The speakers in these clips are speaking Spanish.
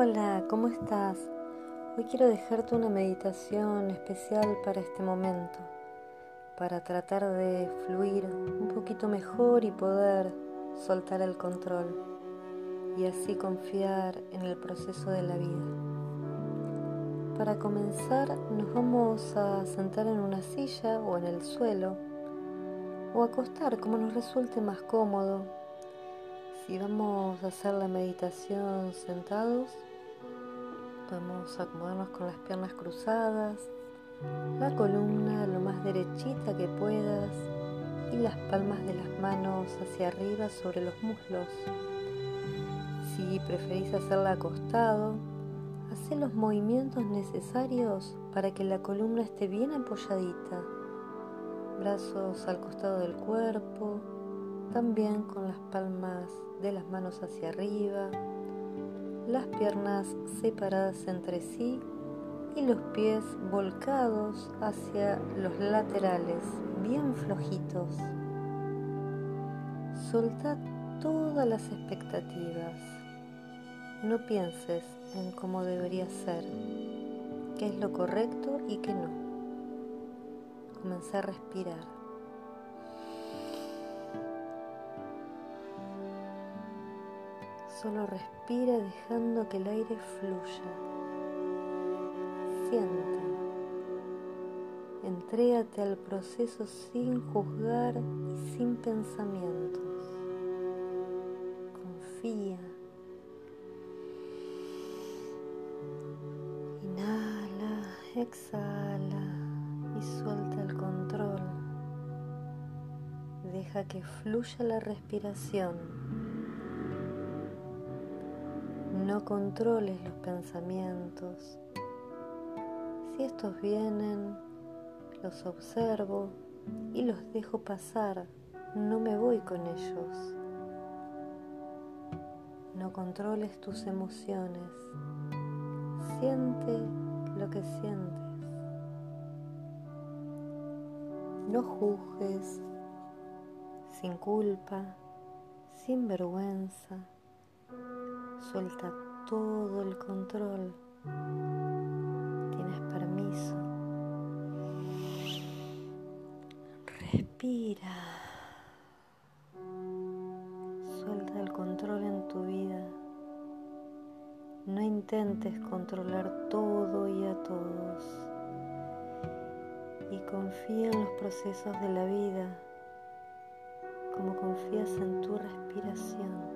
Hola, ¿cómo estás? Hoy quiero dejarte una meditación especial para este momento, para tratar de fluir un poquito mejor y poder soltar el control y así confiar en el proceso de la vida. Para comenzar nos vamos a sentar en una silla o en el suelo o acostar como nos resulte más cómodo. Si vamos a hacer la meditación sentados, Podemos acomodarnos con las piernas cruzadas, la columna lo más derechita que puedas y las palmas de las manos hacia arriba sobre los muslos. Si preferís hacerla acostado, haz los movimientos necesarios para que la columna esté bien apoyadita. Brazos al costado del cuerpo, también con las palmas de las manos hacia arriba las piernas separadas entre sí y los pies volcados hacia los laterales, bien flojitos. Solta todas las expectativas. No pienses en cómo debería ser, qué es lo correcto y qué no. Comenzar a respirar. Solo respira dejando que el aire fluya. Siente. Entrégate al proceso sin juzgar y sin pensamientos. Confía. Inhala, exhala y suelta el control. Deja que fluya la respiración no controles los pensamientos. Si estos vienen, los observo y los dejo pasar. No me voy con ellos. No controles tus emociones. Siente lo que sientes. No juzgues sin culpa, sin vergüenza. Suelta todo el control. Tienes permiso. Respira. Suelta el control en tu vida. No intentes controlar todo y a todos. Y confía en los procesos de la vida como confías en tu respiración.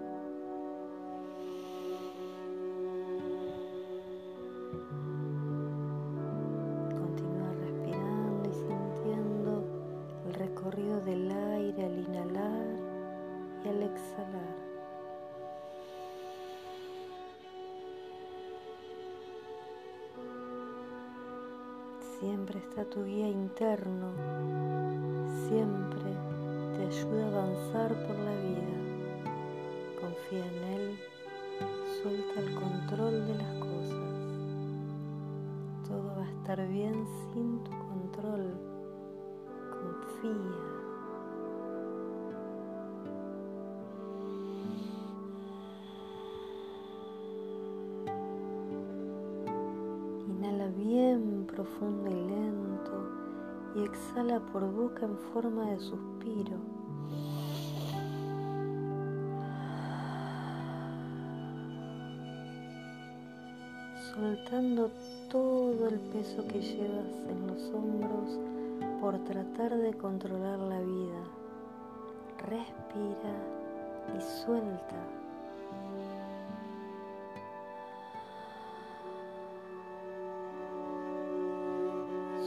Siempre está tu guía interno, siempre te ayuda a avanzar por la vida. Confía en Él, suelta el control de las cosas. Todo va a estar bien sin tu control. Confía. Profundo y lento y exhala por boca en forma de suspiro. Soltando todo el peso que llevas en los hombros por tratar de controlar la vida. Respira y suelta.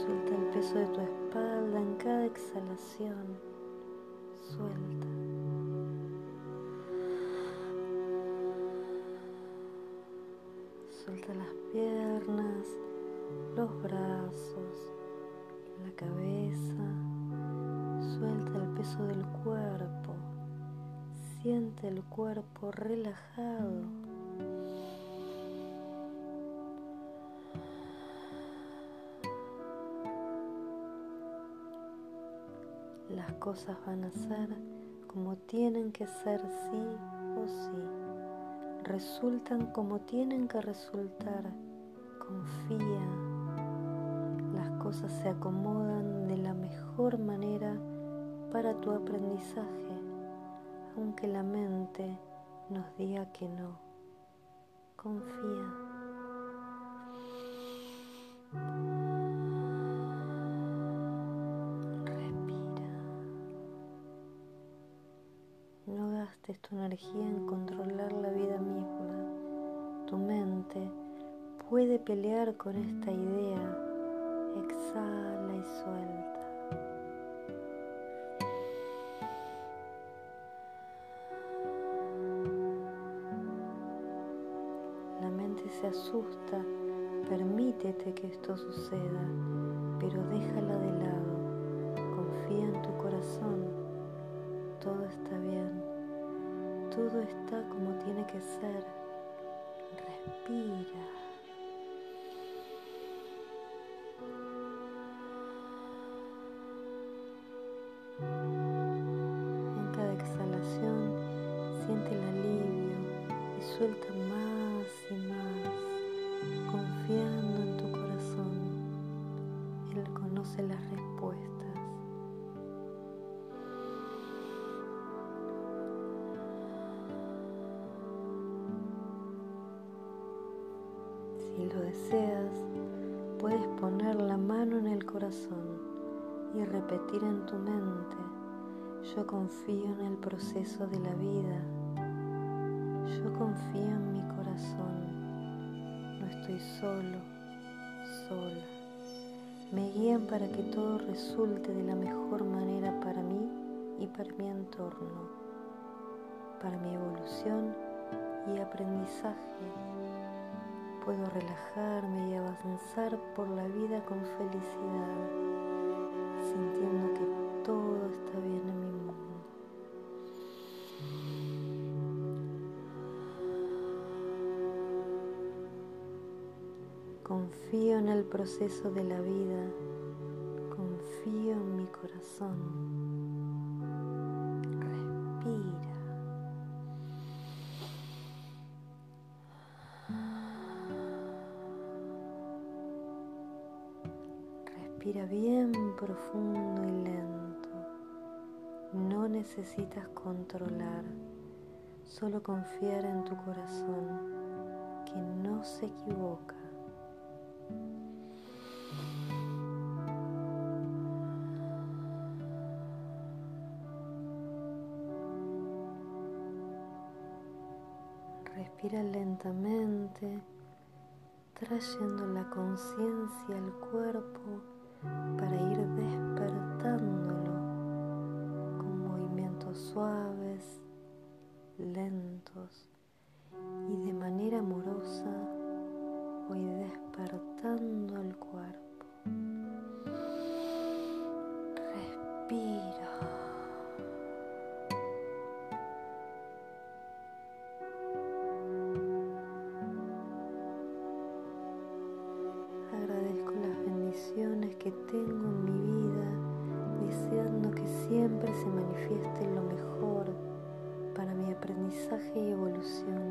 Suelta el peso de tu espalda en cada exhalación. Suelta. Suelta las piernas, los brazos, la cabeza. Suelta el peso del cuerpo. Siente el cuerpo relajado. Las cosas van a ser como tienen que ser sí o sí. resultan como tienen que resultar. Confía. Las cosas se acomodan de la mejor manera para tu aprendizaje, aunque la mente nos diga que no. Confía. Tu energía en controlar la vida misma. Tu mente puede pelear con esta idea. Exhala y suelta. se asusta, permítete que esto suceda, pero déjala de lado. Confía en tu corazón. Todo está bien. Todo está como tiene que ser. Respira. En cada exhalación siente el alivio y suelta más y más Si lo deseas, puedes poner la mano en el corazón y repetir en tu mente, yo confío en el proceso de la vida, yo confío en mi corazón estoy solo, sola. Me guían para que todo resulte de la mejor manera para mí y para mi entorno, para mi evolución y aprendizaje. Puedo relajarme y avanzar por la vida con felicidad, sintiendo que todo está bien en mi mundo. Confío en el proceso de la vida, confío en mi corazón. Respira. Respira bien profundo y lento. No necesitas controlar, solo confiar en tu corazón, que no se equivoca. Respira lentamente, trayendo la conciencia al cuerpo para ir despertándolo con movimientos suaves, lentos y de manera amorosa voy despertando siempre se manifieste lo mejor para mi aprendizaje y evolución.